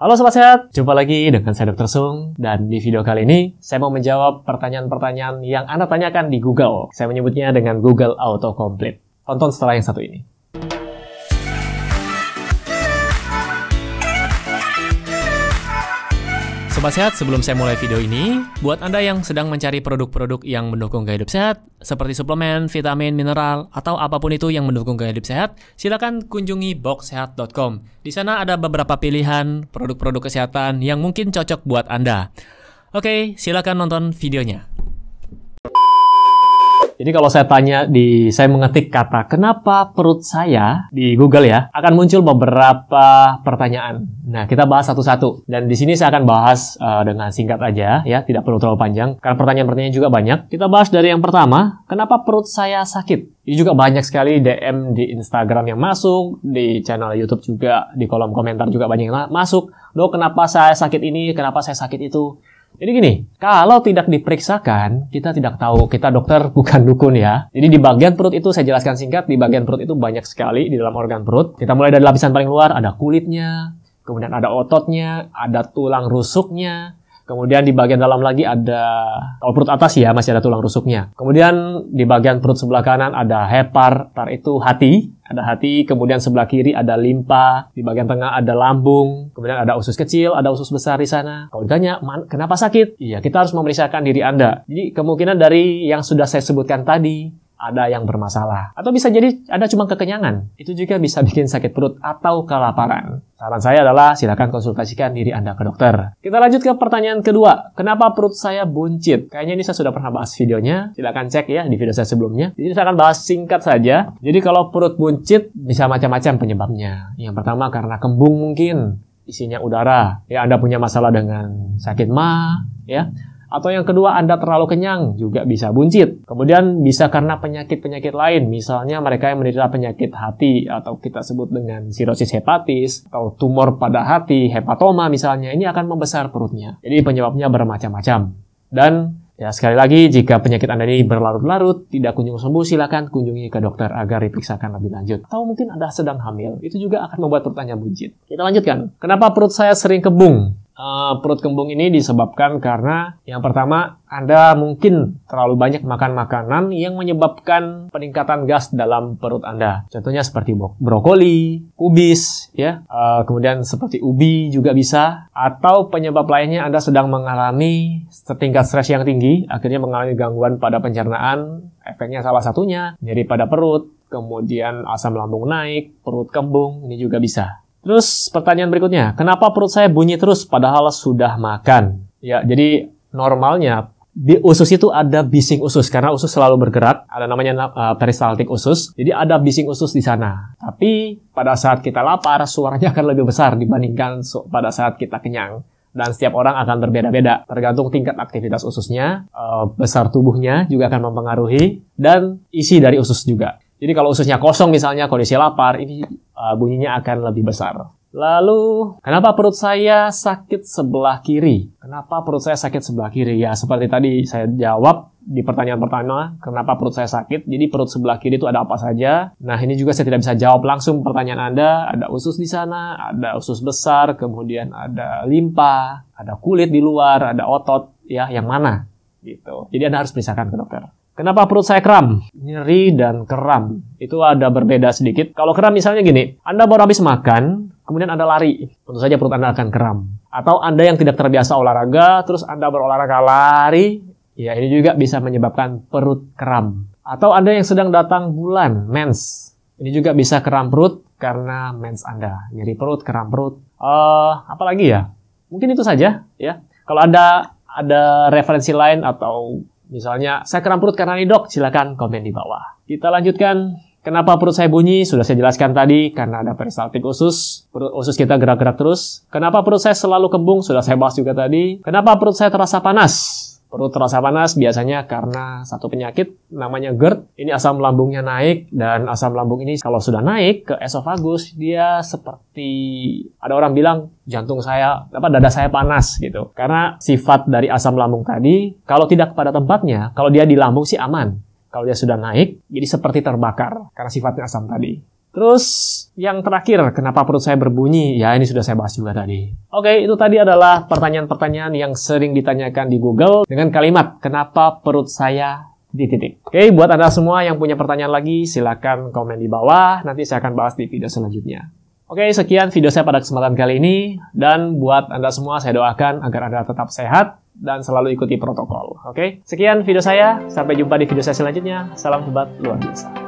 Halo Sobat Sehat, jumpa lagi dengan saya Dr. Sung dan di video kali ini saya mau menjawab pertanyaan-pertanyaan yang Anda tanyakan di Google. Saya menyebutnya dengan Google Autocomplete. Tonton setelah yang satu ini. Sobat Sehat, sebelum saya mulai video ini, buat Anda yang sedang mencari produk-produk yang mendukung gaya hidup sehat, seperti suplemen, vitamin, mineral, atau apa pun itu yang mendukung gaya hidup sehat, silakan kunjungi boxsehat.com. Di sana ada beberapa pilihan produk-produk kesehatan yang mungkin cocok buat Anda. Oke, silakan nonton videonya. Jadi kalau saya tanya di saya mengetik kata kenapa perut saya di Google ya, akan muncul beberapa pertanyaan. Nah, kita bahas satu-satu. Dan di sini saya akan bahas uh, dengan singkat aja ya, tidak perlu terlalu panjang karena pertanyaan-pertanyaan juga banyak. Kita bahas dari yang pertama, kenapa perut saya sakit? Ini juga banyak sekali DM di Instagram yang masuk, di channel YouTube juga, di kolom komentar juga banyak yang masuk. Dok, kenapa saya sakit ini? Kenapa saya sakit itu? Jadi gini, kalau tidak diperiksakan, kita tidak tahu. Kita dokter bukan dukun ya. Jadi di bagian perut itu saya jelaskan singkat, di bagian perut itu banyak sekali di dalam organ perut. Kita mulai dari lapisan paling luar, ada kulitnya, kemudian ada ototnya, ada tulang rusuknya, Kemudian di bagian dalam lagi ada, kalau perut atas ya masih ada tulang rusuknya. Kemudian di bagian perut sebelah kanan ada hepar, tar itu hati, ada hati. Kemudian sebelah kiri ada limpa, di bagian tengah ada lambung. Kemudian ada usus kecil, ada usus besar di sana. Kalau ditanya, kenapa sakit? Iya, kita harus memeriksakan diri Anda. Jadi kemungkinan dari yang sudah saya sebutkan tadi, ada yang bermasalah. Atau bisa jadi ada cuma kekenyangan. Itu juga bisa bikin sakit perut atau kelaparan. Saran saya adalah silakan konsultasikan diri Anda ke dokter. Kita lanjut ke pertanyaan kedua. Kenapa perut saya buncit? Kayaknya ini saya sudah pernah bahas videonya. Silakan cek ya di video saya sebelumnya. Jadi saya akan bahas singkat saja. Jadi kalau perut buncit bisa macam-macam penyebabnya. Yang pertama karena kembung mungkin isinya udara. Ya Anda punya masalah dengan sakit ma, ya atau yang kedua, Anda terlalu kenyang, juga bisa buncit. Kemudian bisa karena penyakit-penyakit lain, misalnya mereka yang menderita penyakit hati, atau kita sebut dengan sirosis hepatis, atau tumor pada hati, hepatoma misalnya, ini akan membesar perutnya. Jadi penyebabnya bermacam-macam. Dan ya sekali lagi, jika penyakit Anda ini berlarut-larut, tidak kunjung sembuh, silakan kunjungi ke dokter agar diperiksakan lebih lanjut. Atau mungkin Anda sedang hamil, itu juga akan membuat perutnya buncit. Kita lanjutkan. Kenapa perut saya sering kembung? Uh, perut kembung ini disebabkan karena yang pertama Anda mungkin terlalu banyak makan makanan yang menyebabkan peningkatan gas dalam perut Anda. Contohnya seperti brokoli, kubis, ya, uh, kemudian seperti ubi juga bisa. Atau penyebab lainnya Anda sedang mengalami setingkat stres yang tinggi, akhirnya mengalami gangguan pada pencernaan. Efeknya salah satunya nyeri pada perut, kemudian asam lambung naik, perut kembung, ini juga bisa. Terus pertanyaan berikutnya, kenapa perut saya bunyi terus padahal sudah makan? Ya, jadi normalnya di usus itu ada bising usus karena usus selalu bergerak, ada namanya uh, peristaltik usus. Jadi ada bising usus di sana. Tapi pada saat kita lapar, suaranya akan lebih besar dibandingkan pada saat kita kenyang. Dan setiap orang akan berbeda-beda, tergantung tingkat aktivitas ususnya, uh, besar tubuhnya juga akan mempengaruhi, dan isi dari usus juga. Jadi kalau ususnya kosong misalnya kondisi lapar, ini uh, bunyinya akan lebih besar. Lalu, kenapa perut saya sakit sebelah kiri? Kenapa perut saya sakit sebelah kiri? Ya, seperti tadi saya jawab di pertanyaan pertama, kenapa perut saya sakit? Jadi perut sebelah kiri itu ada apa saja? Nah, ini juga saya tidak bisa jawab langsung pertanyaan Anda. Ada usus di sana, ada usus besar, kemudian ada limpa, ada kulit di luar, ada otot, ya, yang mana? Gitu. Jadi Anda harus periksakan ke dokter. Kenapa perut saya kram? Nyeri dan kram. Itu ada berbeda sedikit. Kalau kram misalnya gini, Anda baru habis makan, kemudian Anda lari. Tentu saja perut Anda akan kram. Atau Anda yang tidak terbiasa olahraga, terus Anda berolahraga lari, ya ini juga bisa menyebabkan perut kram. Atau Anda yang sedang datang bulan, mens. Ini juga bisa kram perut karena mens Anda. Nyeri perut, kram perut. Uh, apa lagi ya? Mungkin itu saja ya. Kalau Anda ada referensi lain atau Misalnya, saya kram perut karena ini dok, silakan komen di bawah. Kita lanjutkan. Kenapa perut saya bunyi? Sudah saya jelaskan tadi, karena ada peristaltik usus. Perut usus kita gerak-gerak terus. Kenapa perut saya selalu kembung? Sudah saya bahas juga tadi. Kenapa perut saya terasa panas? Perut terasa panas biasanya karena satu penyakit namanya GERD. Ini asam lambungnya naik dan asam lambung ini kalau sudah naik ke esofagus dia seperti ada orang bilang jantung saya apa dada saya panas gitu. Karena sifat dari asam lambung tadi kalau tidak pada tempatnya, kalau dia di lambung sih aman. Kalau dia sudah naik, jadi seperti terbakar karena sifatnya asam tadi. Terus yang terakhir, kenapa perut saya berbunyi? Ya ini sudah saya bahas juga tadi. Oke, itu tadi adalah pertanyaan-pertanyaan yang sering ditanyakan di Google dengan kalimat, kenapa perut saya di titik. Oke, buat Anda semua yang punya pertanyaan lagi, silakan komen di bawah. Nanti saya akan bahas di video selanjutnya. Oke, sekian video saya pada kesempatan kali ini. Dan buat Anda semua, saya doakan agar Anda tetap sehat dan selalu ikuti protokol. Oke, sekian video saya. Sampai jumpa di video saya selanjutnya. Salam hebat luar biasa.